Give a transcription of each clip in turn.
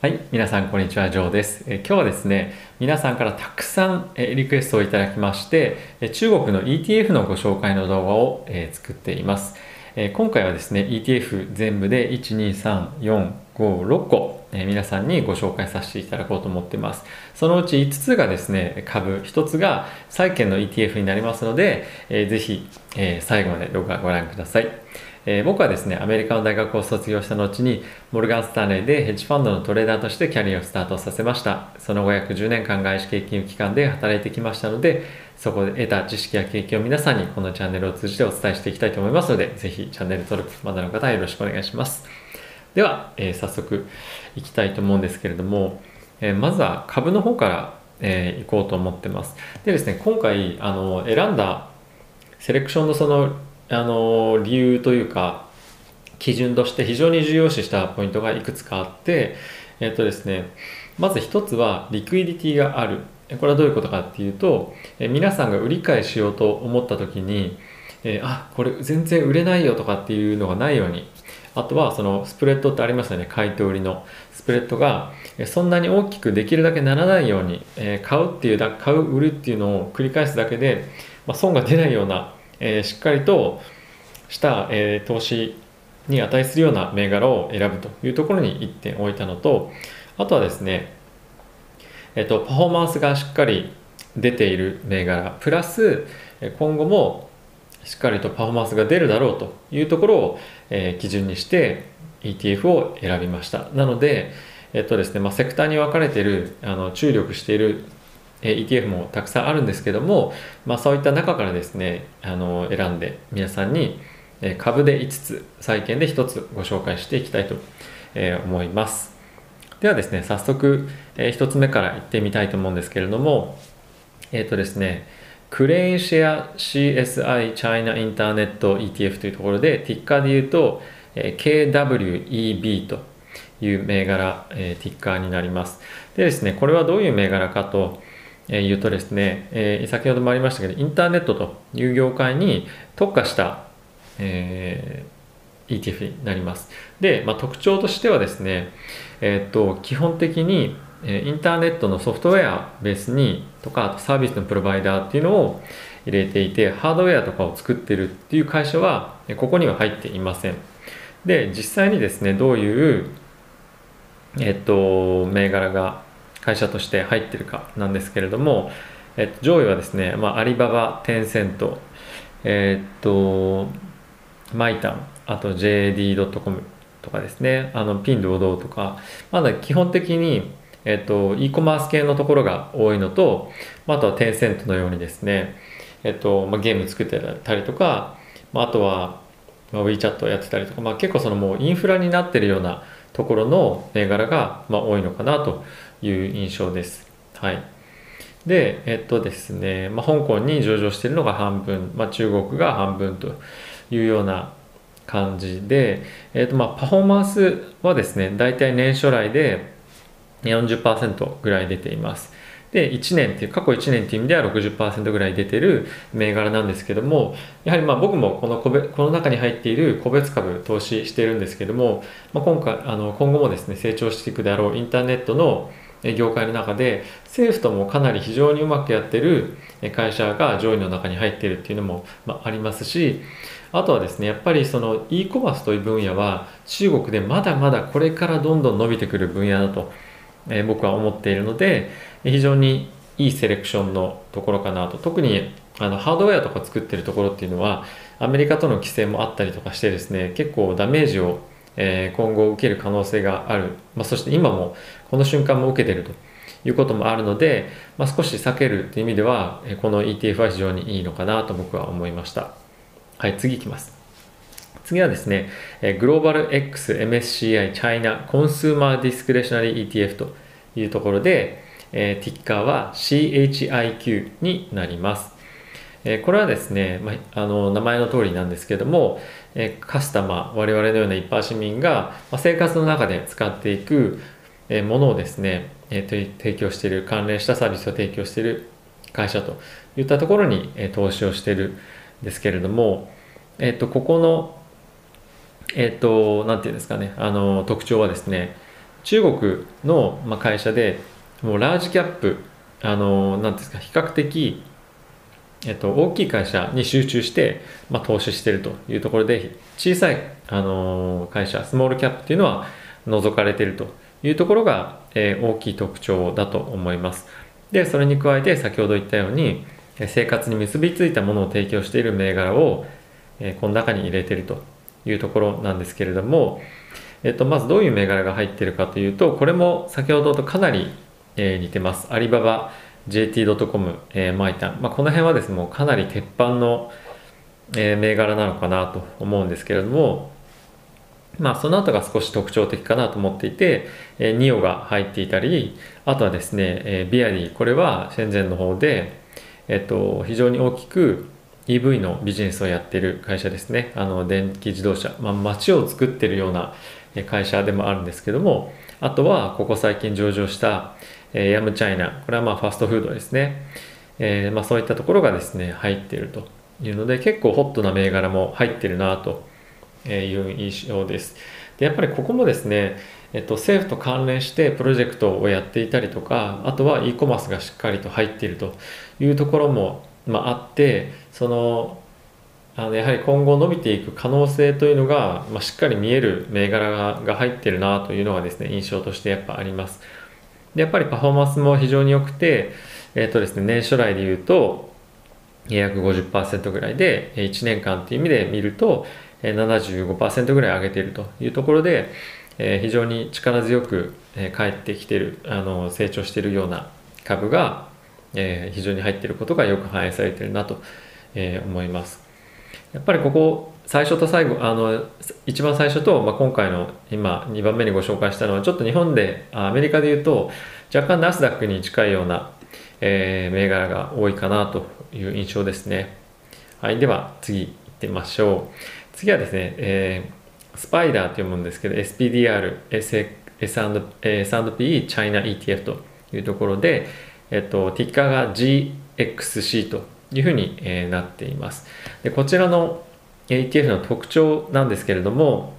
はい、皆さんこんにちは、ジョーです。今日はですね、皆さんからたくさん、リクエストをいただきまして、中国の ETF のご紹介の動画を、作っています。今回はですね、ETF 全部で1、2、3、4、5、6個、え皆さんにご紹介させていただこうと思っています。そのうち5つがですね、株、1つが債券の ETF になりますので、えーぜひ、え最後まで動画ご覧ください。えー僕はですね、アメリカの大学を卒業した後に、モルガン・スタンレーでヘッジファンドのトレーダーとしてキャリアをスタートさせました。その後約10年間外資系金融機関で働いてきましたので、そこで得た知識や経験を皆さんにこのチャンネルを通じてお伝えしていきたいと思いますので、ぜひチャンネル登録まだの方はよろしくお願いします。では、えー早速いきたいと思うんですけれども、えーまずは株の方から、えーいこうと思ってます。でですね、今回あの選んだセレクションのそのあの理由というか基準として非常に重要視したポイントがいくつかあって、えっとですね、まず一つはリクイディティがある。これはどういうことかっていうと、皆さんが売り買いしようと思った時に、えーあこれ全然売れないよとかっていうのがないようにあとはそのスプレッドってありますよね買いと売りのスプレッドがそんなに大きくできるだけならないように、えー買うっていうだ買う売るっていうのを繰り返すだけで、まあ、損が出ないような、えーしっかりとした、えー投資に値するような銘柄を選ぶというところに1点置いたのとあとはですね、えっとパフォーマンスがしっかり出ている銘柄プラス今後もしっかりとパフォーマンスが出るだろうというところを、えー基準にして ETF を選びました。なので、えっとですねまあ、セクターに分かれているあの注力しているえー ETF もたくさんあるんですけども、まあ、そういった中からですねあの選んで皆さんに株で5つ債券で1つご紹介していきたいと思います。ではですね早速、1つ目からいってみたいと思うんですけれどもえっ、とですねクレインシェア CSI チャイナインターネット ETF というところでティッカーで言うと、KWEB という銘柄、えーティッカーになります。でですねこれはどういう銘柄かと言うとですね、えー先ほどもありましたけどインターネットという業界に特化した、えー ETF になります。で、まあ、特徴としてはですね、えーっと基本的にえーインターネットのソフトウェアベースにとかあとサービスのプロバイダーっていうのを入れていてハードウェアとかを作ってるっていう会社はここには入っていません。で実際にですねどういうえっと銘柄が会社として入ってるかなんですけれども、えっと、上位はですね、まあ、アリババ、テンセント、えっと、マイタン、あと JD.com とかですね、あのピンドドとか、まだ基本的に、えっと、e コマース系のところが多いのと、ああとはテンセントのようにですね、えっとまあ、ゲーム作ってたりとか、まあ、あとは、まあ、WeChat をやってたりとか、まあ、結構そのもうインフラになってるようなところの銘柄が、まあ、多いのかなという印象です。はい。で、えっとですね、まあ、香港に上場しているのが半分、まあ、中国が半分というような感じで、えっとまあ、パフォーマンスはですね、大体年初来で40%ぐらい出ています。で、1年っていう、過去1年っていう意味では60%ぐらい出てる銘柄なんですけども、やはりまあ僕もこの個別この中に入っている個別株投資してるんですけども、まあ、今回あの今後もですね成長していくであろうインターネットの業界の中で政府ともかなり非常にうまくやってる会社が上位の中に入っているっていうのも、まあ、りますしあとはですねやっぱりその e コマースという分野は中国でまだまだこれからどんどん伸びてくる分野だと、え僕は思っているので非常にいいセレクションのところかなと。特にあのハードウェアとか作ってるところっていうのはアメリカとの規制もあったりとかしてですね結構ダメージを、えー今後受ける可能性がある、まあ、そして今もこの瞬間も受けてると。いうこともあるので、まあ、少し避けるという意味ではえーこの ETF は非常にいいのかなと僕は思いました。はい次いきます。次はですね、えーグローバル X MSCI China Consumer Discretionary ETF というところで、えーティッカーは CHIQ になります。えこれはですね、まあ、の名前の通りなんですけども、えカスタマー我々のような一般市民が、ま、生活の中で使っていく、えものをですね、えー提供している関連したサービスを提供している会社といったところに、え投資をしているんですけれども、えー、とここのえっ、となんていうんですかねあの特徴はですね中国の会社でもうラージキャップあのなんですか比較的えっと、大きい会社に集中して、まあ、投資しているというところで小さい、あの、会社スモールキャップっていうのは除かれているというところが、えー、大きい特徴だと思います。でそれに加えて先ほど言ったように生活に結びついたものを提供している銘柄を、えー、この中に入れているというところなんですけれども、えっと、まずどういう銘柄が入っているかというとこれも先ほどとかなり、えー、似てます。アリババ JT.com、えー、マイタン、まあ、この辺はですねもうかなり鉄板の、えー、銘柄なのかなと思うんですけれどもまあその後が少し特徴的かなと思っていて、えー、ニオが入っていたりあとはですね、えー、ビアディこれはシェンゼンの方で、えっ、ー、と非常に大きく EV のビジネスをやっている会社ですね。あの電気自動車、まあ、街を作っているような会社でもあるんですけどもあとはここ最近上場した、え、ヤムチャイナこれはまあファストフードですね、えー、まあ、そういったところがですね入っているというので結構ホットな銘柄も入ってるなという印象です。でやっぱりここもですねえっと、政府と関連してプロジェクトをやっていたりとかあとは e コマースがしっかりと入っているというところも、まあ、あってそのあのやはり今後伸びていく可能性というのが、まあ、しっかり見える銘柄がが入ってるなというのがですね印象としてやっぱあります。でやっぱりパフォーマンスも非常に良くてえ、ー、とですね年初来で言うと約50%ぐらいで1年間という意味で見ると75%ぐらい上げているというところでえ非常に力強く、え帰ってきてるあの成長しているような株が、え非常に入っていることがよく反映されているなと、え思います。やっぱりここ最初と最後あの一番最初と、まあ、今回の今2番目にご紹介したのはちょっと日本でアメリカで言うと若干ナスダックに近いような、えー、銘柄が多いかなという印象ですね。はいでは次行ってみましょう。次はですね、えースパイダーと読むんですけど SPDR S&P China ETF というところで、えっと、ティッカーが GXC というふうに、なっています。でこちらの ETF の特徴なんですけれども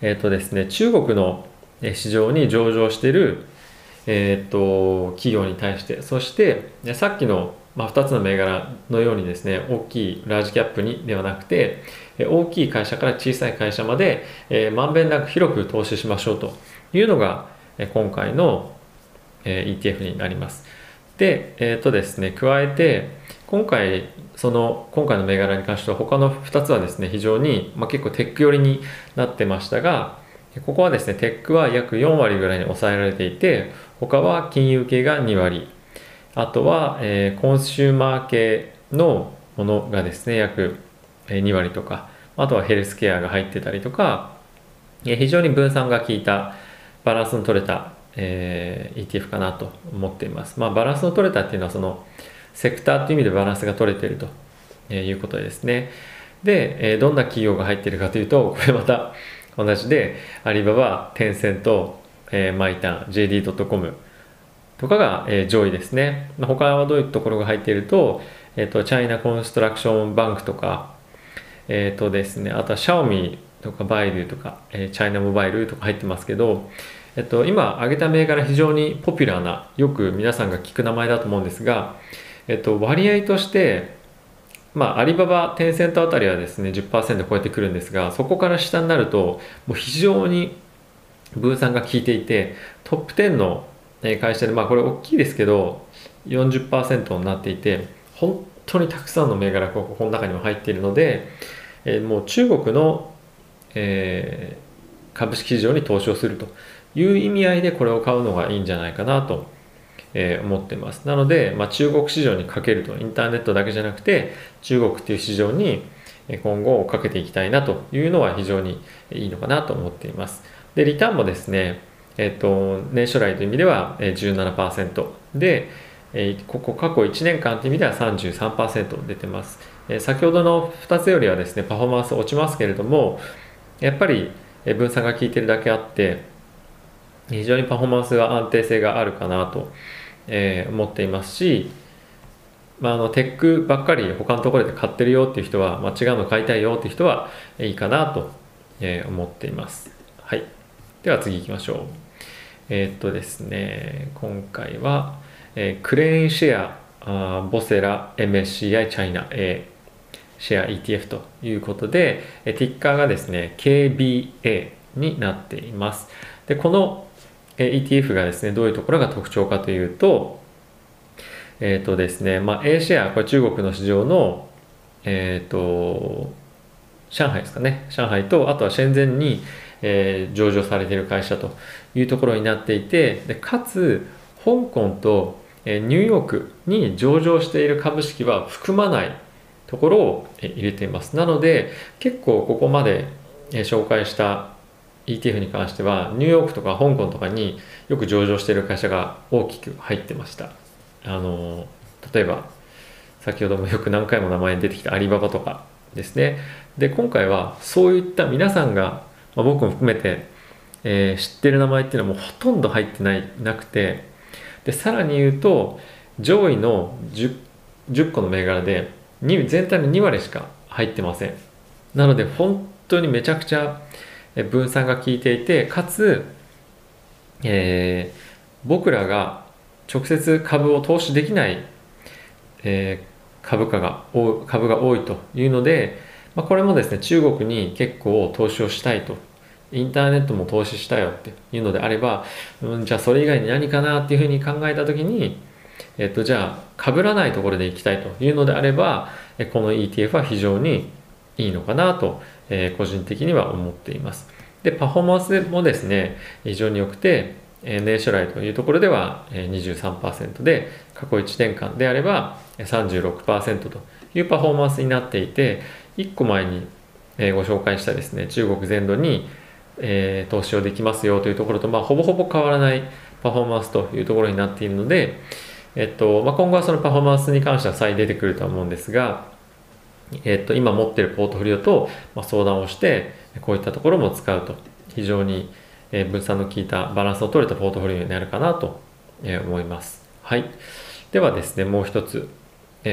えっとですね中国の市場に上場しているえっと企業に対してそしてさっきのまあ、2つの銘柄のようにですね大きいラージキャップにではなくて大きい会社から小さい会社まで、えー、まんべんなく広く投資しましょうというのが、今回の、ETF になります。で、えっ、ー、とですね、加えて、今回、その、今回の銘柄に関しては他の2つはですね、非常に、まあ、結構テック寄りになってましたが、ここはですね、テックは約4割ぐらいに抑えられていて、他は金融系が2割、あとは、えー、コンシューマー系のものがですね、約2割とか、あとはヘルスケアが入ってたりとか、非常に分散が効いたバランスの取れた、えー、ETF かなと思っています。まあ、バランスの取れたっていうのはそのセクターっていう意味でバランスが取れているということですね。で、えー、どんな企業が入っているかというと、これまた同じで、アリババ、テンセント、えー、マイタン、JD.com とかが、えー、上位ですね。まあ他はどういうところが入っていると、えっ、ー、と、チャイナコンストラクションバンクとか、えっ、ー、とですね、あとはシャオミとかバイルとか、えー、チャイナモバイルとか入ってますけど、えっと、今挙げた銘柄非常にポピュラーな、よく皆さんが聞く名前だと思うんですが、えっと、割合として、まあ、アリババ、テンセントあたりはですね、10%超えてくるんですが、そこから下になると、もう非常に分散が効いていて、トップ10の会社で、まあこれ大きいですけど、40%になっていて、本当にたくさんの銘柄がここの中にも入っているので、えー、もう中国の、えー、株式市場に投資をすると。いう意味合いでこれを買うのがいいんじゃないかなと、え、思ってます。なので、まあ、中国市場にかけると、インターネットだけじゃなくて、中国っていう市場に今後かけていきたいなというのは非常にいいのかなと思っています。で、リターンもですね、えっ、と、年初来という意味では17%で、ここ過去1年間という意味では33%出てます、先ほどの2つよりはですねパフォーマンス落ちますけれどもやっぱり分散が効いてるだけあって非常にパフォーマンスが安定性があるかなと、えー、思っていますし、まあ、あのテックばっかり他のところで買ってるよっていう人は、まあ、違うの買いたいよっていう人はいいかなと、えー、思っています。はい。では次行きましょう。えー、っとですね、今回は、えー、クレーンシェア、あボセラ、MSCI チャイナ A シェア ETF ということで、ティッカーがですね、KBA になっています。で、この ETF がですね、どういうところが特徴かというと、えっ、ー、とですね、まあ、A シェア、これ中国の市場の、えっ、ー、と、上海ですかね、上海と、あとは深センに、えー、上場されている会社というところになっていて、でかつ、香港と、えニューヨークに上場している株式は含まないところを入れています。なので、結構ここまで紹介した ETF に関しては、ニューヨークとか香港とかによく上場している会社が大きく入ってました。あの、例えば、先ほどもよく何回も名前に出てきたアリババとかですね。で、今回はそういった皆さんが、まあ、僕も含めて、えー、知ってる名前っていうのはもうほとんど入ってないなくて、で、さらに言うと、上位の 10, 10個の銘柄で全体の2割しか入ってません。なので本当にめちゃくちゃ分散が効いていて、かつ、えー、僕らが直接株を投資できない、えー、株価が株が多いというので、まあ、これもですね中国に結構投資をしたいと。インターネットも投資したよっていうのであれば、うん、じゃあそれ以外に何かなっていうふうに考えた時にえっと、じゃあ、被らないところで行きたいというのであれば、この ETF は非常にいいのかなと、えー、個人的には思っています。で、パフォーマンスもですね、非常に良くて、えー、年初来というところでは23%で、過去1年間であれば36%というパフォーマンスになっていて、1個前にご紹介したですね、中国全土に、えー、投資をできますよというところと、まあ、ほぼほぼ変わらないパフォーマンスというところになっているので、えっとまあ、今後はそのパフォーマンスに関しては再出てくるとは思うんですが、えっと、今持っているポートフォリオと、ま、相談をしてこういったところも使うと非常に分散の効いたバランスの取れたポートフォリオになるかなと思います。はい。ではですね、もう一つ、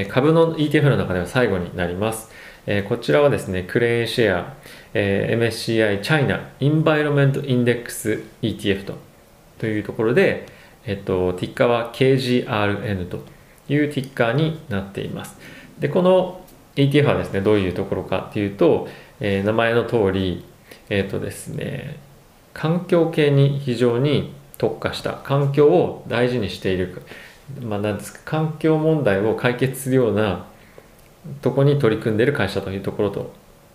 株の ETF の中では最後になります。こちらはですね、クレーンシェア、MSCI チャイナインバイロメントインデックス ETF とというところで、えっと、ティッカーは KGRN というティッカーになっています。で、この ETF はですね、どういうところかっていうと、えー、名前の通り、えっ、ー、とですね、環境系に非常に特化した環境を大事にしている、まあ、なんですか環境問題を解決するようなとこに取り組んでいる会社というところと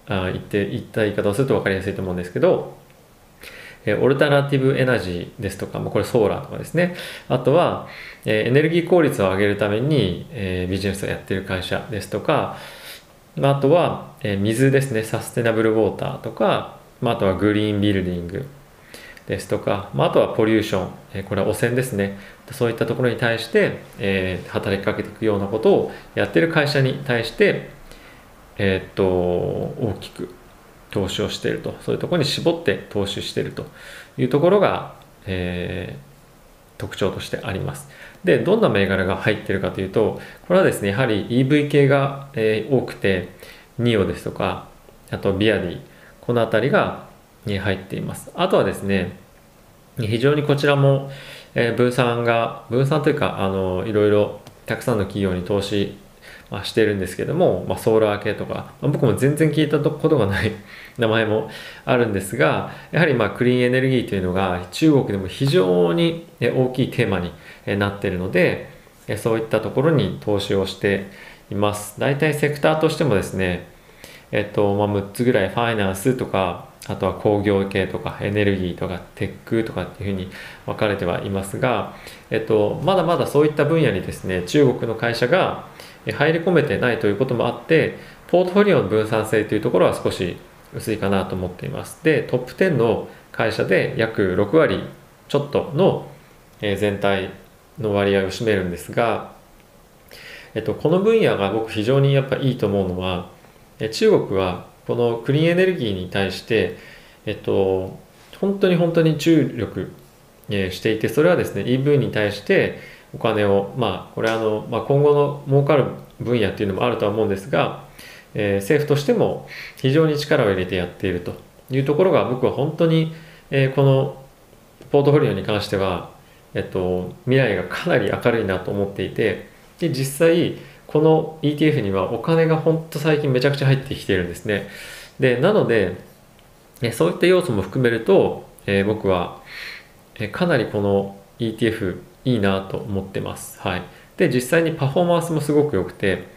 あ言って言った言い方をすると分かりやすいと思うんですけどえオルタナティブエナジーですとか、まあ、これソーラーとかですね。あとは、えエネルギー効率を上げるために、えビジネスをやっている会社ですとか、まあ、とは、え水ですね、サステナブルウォーターとか、まあ、あとはグリーンビルディングですとか、まあ、あとはポリューション、えこれは汚染ですね。そういったところに対して、え働きかけていくようなことをやってる会社に対して、えっと、大きく投資をしていると。そういうところに絞って投資しているというところが、えー、特徴としてあります。でどんな銘柄が入ってるかというとこれはですねやはり EV 系が、えー、多くて NIO ですとかあとビアディこの辺りが、に入っています。あとはですね非常にこちらも、えー、分散が分散というかあのいろいろたくさんの企業に投資まあ、してるんですけども、まあ、ソーラー系とか、まあ、僕も全然聞いたことがない 名前もあるんですがやはりまあクリーンエネルギーというのが中国でも非常に大きいテーマになっているのでそういったところに投資をしています。大体セクターとしてもですねえっとまあ、6つぐらいファイナンスとかあとは工業系とかエネルギーとかテックとかっていうふうに分かれてはいますが、えっと、まだまだそういった分野にですね中国の会社が入り込めてないということもあってポートフォリオの分散性というところは少し薄いかなと思っています。でトップ10の会社で約6割ちょっとの全体の割合を占めるんですが、えっと、この分野が僕非常にやっぱいいと思うのは中国はこのクリーンエネルギーに対してえっと本当に本当に注力していてそれはですね EV に対してお金を、まあ、これあの、まあ、今後の儲かる分野っていうのもあるとは思うんですが、えー、政府としても非常に力を入れてやっているというところが僕は本当に、えー、このポートフォリオに関しては、えっと、未来がかなり明るいなと思っていてで実際この ETF にはお金がほんと最近めちゃくちゃ入ってきているんですね。でなのでそういった要素も含めると、えー、僕は、えー、かなりこの ETF いいなと思ってます。はい。で、実際にパフォーマンスもすごく良くて、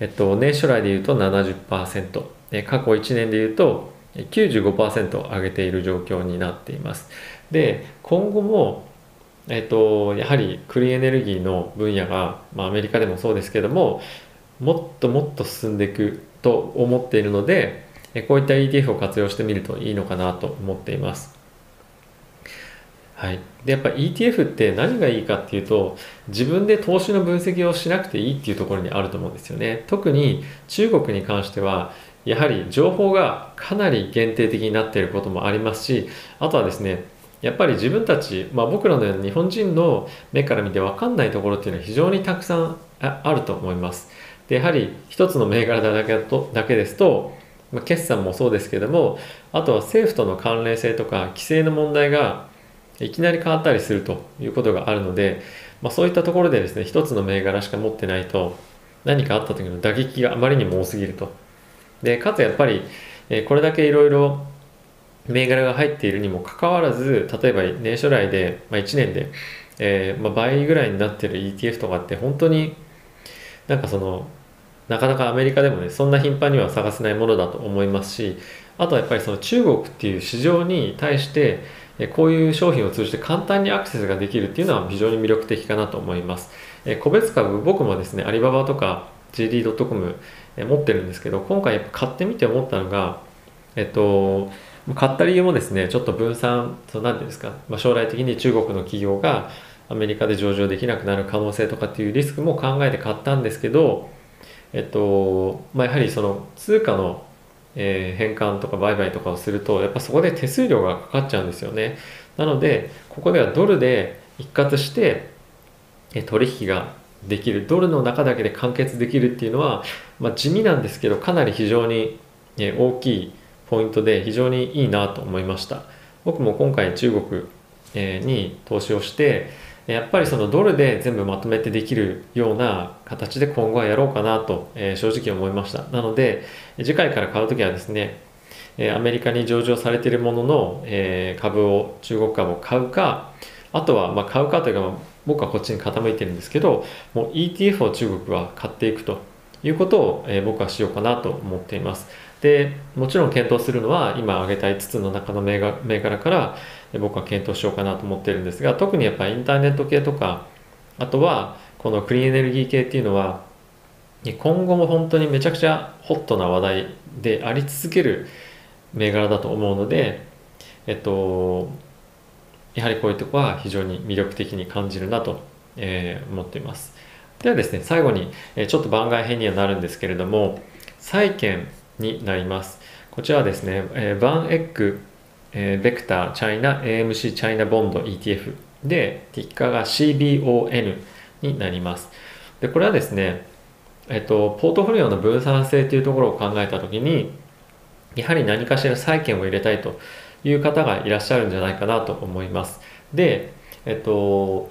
えっと、年初来で言うと70%、え過去1年で言うと95%上げている状況になっています。で、今後も、えっと、やはりクリーンエネルギーの分野が、まあ、アメリカでもそうですけども、もっともっと進んでいくと思っているので、こういった ETF を活用してみるといいのかなと思っています。はい、でやっぱ ETF って何がいいかっていうと自分で投資の分析をしなくていいっていうところにあると思うんですよね。特に中国に関してはやはり情報がかなり限定的になっていることもありますしあとはですねやっぱり自分たち、まあ、僕らのような日本人の目から見て分かんないところっていうのは非常にたくさんあると思います。でやはり一つの銘柄だけとだけですと、ま、決算もそうですけどもあとは政府との関連性とか規制の問題がいきなり変わったりするということがあるので、まあ、そういったところでですね一つの銘柄しか持ってないと何かあった時の打撃があまりにも多すぎると。でかつやっぱり、えこれだけいろいろ銘柄が入っているにもかかわらず例えば年初来で、まあ、1年で、えー、まあ、倍ぐらいになってる ETF とかって本当になんかそのなかなかアメリカでもねそんな頻繁には探せないものだと思いますしあとはやっぱりその中国っていう市場に対してこういう商品を通じて簡単にアクセスができるっていうのは非常に魅力的かなと思います。個別株、僕もですね、アリババとか JD.com 持ってるんですけど、今回やっぱ買ってみて思ったのが、えっと、買った理由もですね、ちょっと分散、そ何ていうんですか、まあ、将来的に中国の企業がアメリカで上場できなくなる可能性とかっていうリスクも考えて買ったんですけど、えっと、まあ、やはりその通貨のえー、返還とか売買とかをするとやっぱそこで手数料がかかっちゃうんですよね。なのでここではドルで一括してえ取引ができる。ドルの中だけで完結できるっていうのは、まあ、地味なんですけどかなり非常にえ大きいポイントで非常にいいなと思いました。僕も今回中国えに投資をしてやっぱりそのドルで全部まとめてできるような形で今後はやろうかなと、え正直思いました。なので、次回から買うときはですね、アメリカに上場されているものの、え株を、中国株を買うか、あとはま買うかというか、僕はこっちに傾いてるんですけど、もう ETF を中国は買っていくということを、え僕はしようかなと思っています。で、もちろん検討するのは今挙げた5つの中の銘柄から、僕は検討しようかなと思ってるんですが特にやっぱりインターネット系とかあとはこのクリーンエネルギー系っていうのは今後も本当にめちゃくちゃホットな話題であり続ける銘柄だと思うのでえっとやはりこういうとこは非常に魅力的に感じるなと、え、思っています。ではですね最後に、えちょっと番外編にはなるんですけれども債券になります。こちらはですね、えー、バンエッグえー、ベクターチャイナ AMC チャイナボンド ETF で、ティッカーが CBON になります。で、これはですね、えっと、ポートフォリオの分散性というところを考えたときに、やはり何かしら債券を入れたいという方がいらっしゃるんじゃないかなと思います。で、えっと、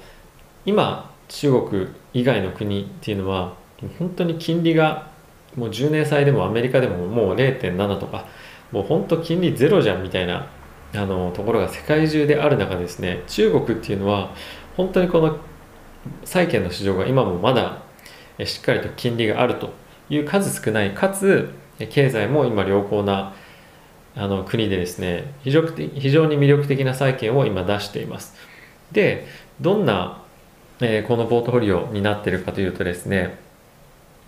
今、中国以外の国っていうのは、本当に金利がもう10年債でもアメリカでももう0.7とか、もう本当金利ゼロじゃんみたいなあのところが世界中である中ですね中国っていうのは本当にこの債券の市場が今もまだしっかりと金利があるという数少ないかつ経済も今良好なあの国でですね非常非常に魅力的な債券を今出しています。でどんな、えー、このポートフォリオになっているかというとですね、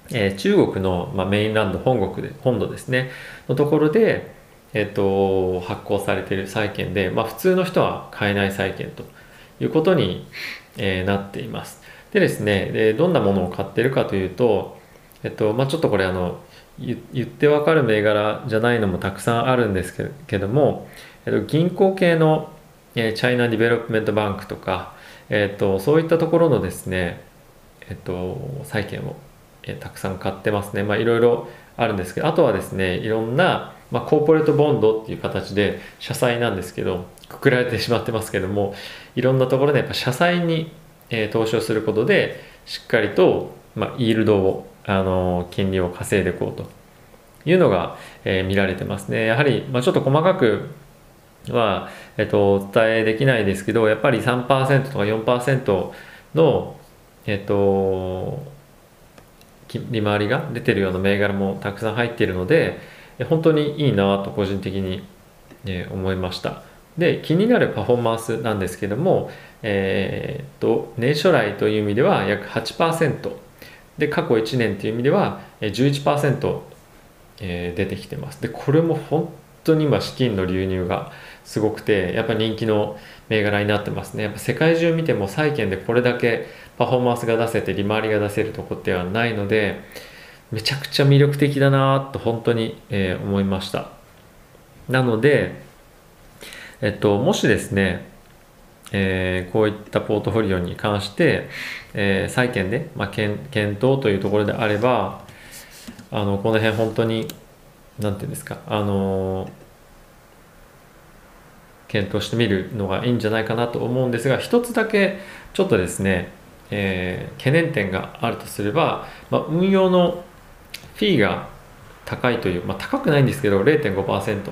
えー、中国の、まあ、メインランド本国で本土ですねのところでえっと、発行されている債券で、まあ、普通の人は買えない債券ということに、えー、なっています。でですねで、どんなものを買ってるかというと、えっとまあ、ちょっとこれあの言ってわかる銘柄じゃないのもたくさんあるんですけども、えっと、銀行系の、えー、 China Development Bank とか、えっと、そういったところのですね、えっと、債券を、えー、たくさん買ってますね。まあ、いろいろあるんですけど、あとはですね、いろんなまあ、 corporate bond っていう形で社債なんですけどくくられてしまってますけどもいろんなところでやっぱ社債に、えー、投資をすることでしっかりと、まあ、 yield をあの金利を稼いでいこうというのが、えー、見られてますね。やはり、まあ、ちょっと細かくは、えっと、お伝えできないですけどやっぱり3%とか4%のえっと利回りが出てるような銘柄もたくさん入っているので本当にいいなと個人的に、え思いました。で気になるパフォーマンスなんですけども、えー、と年初来という意味では約8%で過去1年という意味では11%、えー、出てきてます。でこれも本当に今資金の流入がすごくてやっぱ人気の銘柄になってますね。やっぱ世界中見ても債券でこれだけパフォーマンスが出せて利回りが出せるとこってはないのでめちゃくちゃ魅力的だなと本当に、えー、思いました。なのでえっともしですねえー、こういったポートフォリオに関して、えー、債券で、まあ、検検討というところであればあのこの辺本当に何て言うんですかあの検討してみるのがいいんじゃないかなと思うんですが一つだけちょっとですね、えー、懸念点があるとすれば、まあ、運用のフィーが高いという、まあ、高くないんですけど0.5%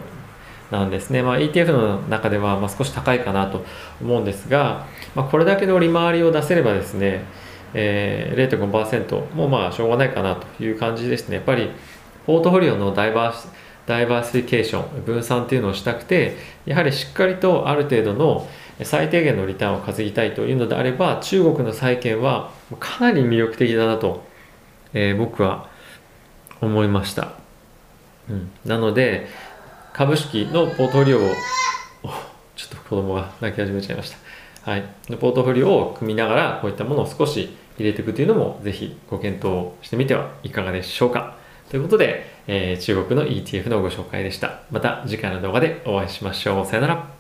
なんですね、まあ、ETF の中ではま少し高いかなと思うんですが、まあ、これだけの利回りを出せればですね、えー、0.5%もまあしょうがないかなという感じですねやっぱりポートフォリオのダイバーシダイバーシフィケーション分散っていうのをしたくてやはりしっかりとある程度の最低限のリターンを稼ぎたいというのであれば中国の債券はかなり魅力的だなと、えー、僕は思いました、うん、なので株式のポートフォリオをちょっと子供が泣き始めちゃいました。はい。ポートフォリオを組みながらこういったものを少し入れていくというのもぜひご検討してみてはいかがでしょうか。ということで、えー、中国の ETF のご紹介でした。また次回の動画でお会いしましょう。さよなら。